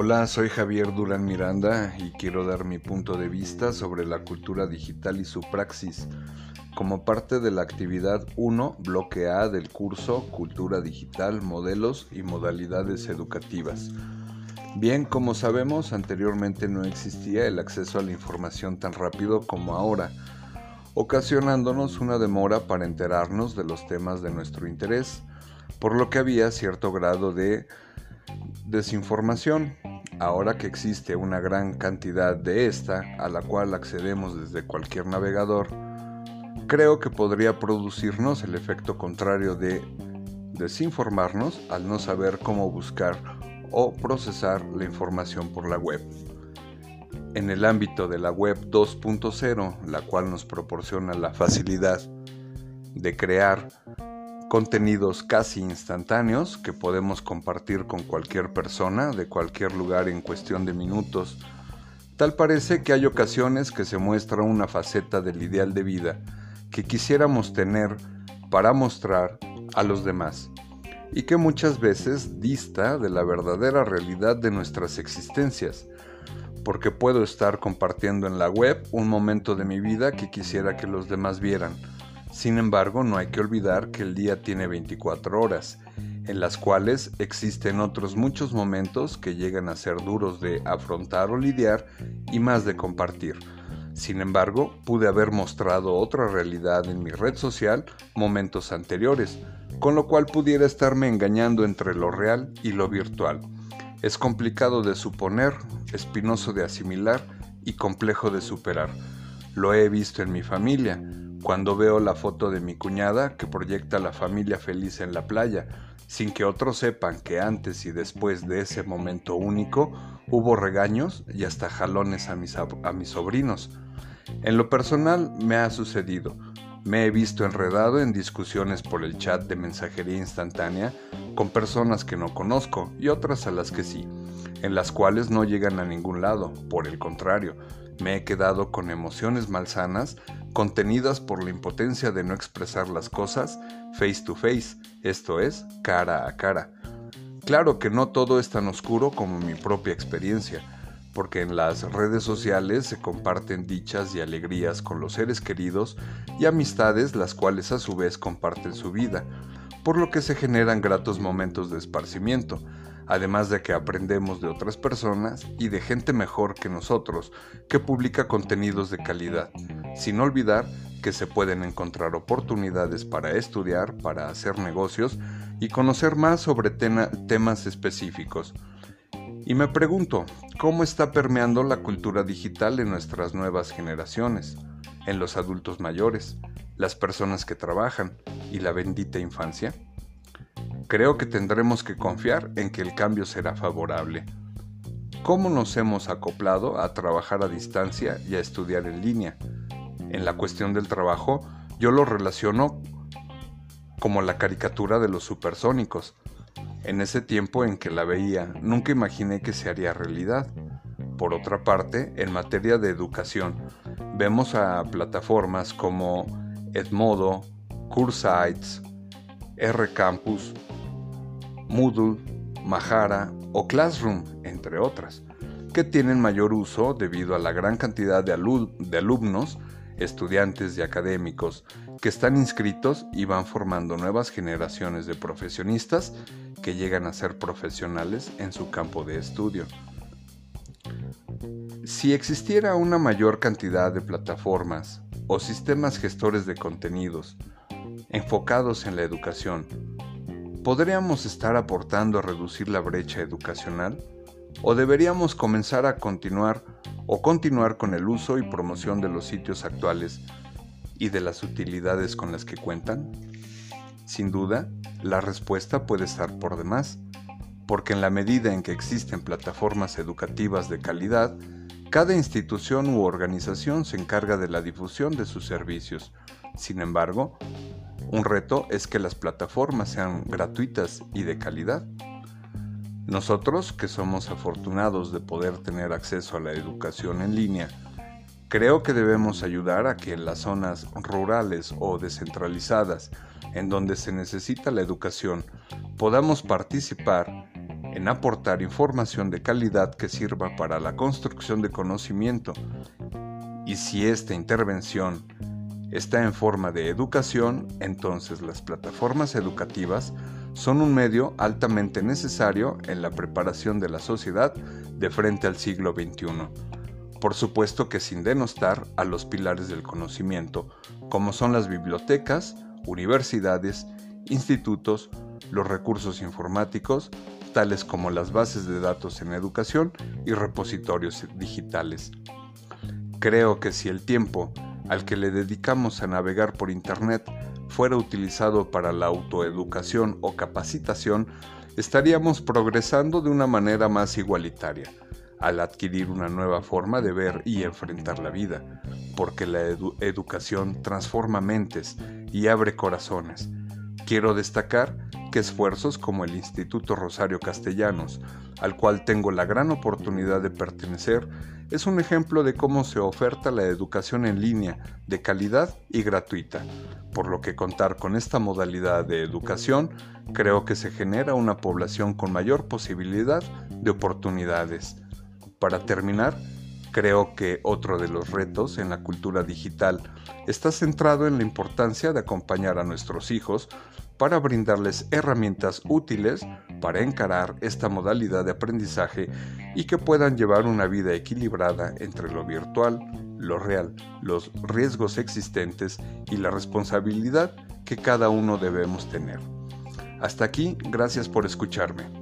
Hola, soy Javier Durán Miranda y quiero dar mi punto de vista sobre la cultura digital y su praxis como parte de la actividad 1, bloque A del curso Cultura Digital, Modelos y Modalidades Educativas. Bien, como sabemos, anteriormente no existía el acceso a la información tan rápido como ahora, ocasionándonos una demora para enterarnos de los temas de nuestro interés, por lo que había cierto grado de desinformación. Ahora que existe una gran cantidad de esta, a la cual accedemos desde cualquier navegador, creo que podría producirnos el efecto contrario de desinformarnos al no saber cómo buscar o procesar la información por la web. En el ámbito de la web 2.0, la cual nos proporciona la facilidad de crear contenidos casi instantáneos que podemos compartir con cualquier persona de cualquier lugar en cuestión de minutos. Tal parece que hay ocasiones que se muestra una faceta del ideal de vida que quisiéramos tener para mostrar a los demás y que muchas veces dista de la verdadera realidad de nuestras existencias, porque puedo estar compartiendo en la web un momento de mi vida que quisiera que los demás vieran, sin embargo, no hay que olvidar que el día tiene 24 horas, en las cuales existen otros muchos momentos que llegan a ser duros de afrontar o lidiar y más de compartir. Sin embargo, pude haber mostrado otra realidad en mi red social momentos anteriores, con lo cual pudiera estarme engañando entre lo real y lo virtual. Es complicado de suponer, espinoso de asimilar y complejo de superar. Lo he visto en mi familia, cuando veo la foto de mi cuñada que proyecta la familia feliz en la playa, sin que otros sepan que antes y después de ese momento único hubo regaños y hasta jalones a mis, a mis sobrinos. En lo personal me ha sucedido. Me he visto enredado en discusiones por el chat de mensajería instantánea con personas que no conozco y otras a las que sí, en las cuales no llegan a ningún lado, por el contrario, me he quedado con emociones malsanas contenidas por la impotencia de no expresar las cosas face to face, esto es, cara a cara. Claro que no todo es tan oscuro como mi propia experiencia, porque en las redes sociales se comparten dichas y alegrías con los seres queridos y amistades las cuales a su vez comparten su vida, por lo que se generan gratos momentos de esparcimiento, además de que aprendemos de otras personas y de gente mejor que nosotros, que publica contenidos de calidad, sin olvidar que se pueden encontrar oportunidades para estudiar, para hacer negocios y conocer más sobre temas específicos. Y me pregunto, ¿cómo está permeando la cultura digital en nuestras nuevas generaciones, en los adultos mayores, las personas que trabajan y la bendita infancia? creo que tendremos que confiar en que el cambio será favorable. ¿Cómo nos hemos acoplado a trabajar a distancia y a estudiar en línea? En la cuestión del trabajo, yo lo relaciono como la caricatura de los supersónicos. En ese tiempo en que la veía, nunca imaginé que se haría realidad. Por otra parte, en materia de educación, vemos a plataformas como Edmodo, Cursites, RCampus, Moodle, Mahara o Classroom, entre otras, que tienen mayor uso debido a la gran cantidad de, alumnos, estudiantes y académicos que están inscritos y van formando nuevas generaciones de profesionistas que llegan a ser profesionales en su campo de estudio. Si existiera una mayor cantidad de plataformas o sistemas gestores de contenidos enfocados en la educación, ¿podríamos estar aportando a reducir la brecha educacional? ¿O deberíamos comenzar a continuar o continuar con el uso y promoción de los sitios actuales y de las utilidades con las que cuentan? Sin duda, la respuesta puede estar por demás, porque en la medida en que existen plataformas educativas de calidad, cada institución u organización se encarga de la difusión de sus servicios. Sin embargo, un reto es que las plataformas sean gratuitas y de calidad. Nosotros, que somos afortunados de poder tener acceso a la educación en línea, creo que debemos ayudar a que en las zonas rurales o descentralizadas, en donde se necesita la educación, podamos participar en aportar información de calidad que sirva para la construcción de conocimiento. Y si esta intervención está en forma de educación, entonces las plataformas educativas son un medio altamente necesario en la preparación de la sociedad de frente al siglo XXI. Por supuesto que sin denostar a los pilares del conocimiento, como son las bibliotecas, universidades, institutos, los recursos informáticos, tales como las bases de datos en educación y repositorios digitales. Creo que si el tiempo al que le dedicamos a navegar por Internet fuera utilizado para la autoeducación o capacitación, estaríamos progresando de una manera más igualitaria, al adquirir una nueva forma de ver y enfrentar la vida, porque la educación transforma mentes y abre corazones. Quiero destacar que esfuerzos como el Instituto Rosario Castellanos, al cual tengo la gran oportunidad de pertenecer, es un ejemplo de cómo se oferta la educación en línea de calidad y gratuita, por lo que contar con esta modalidad de educación creo que se genera una población con mayor posibilidad de oportunidades. Para terminar, creo que otro de los retos en la cultura digital está centrado en la importancia de acompañar a nuestros hijos para brindarles herramientas útiles para encarar esta modalidad de aprendizaje y que puedan llevar una vida equilibrada entre lo virtual, lo real, los riesgos existentes y la responsabilidad que cada uno debemos tener. Hasta aquí, gracias por escucharme.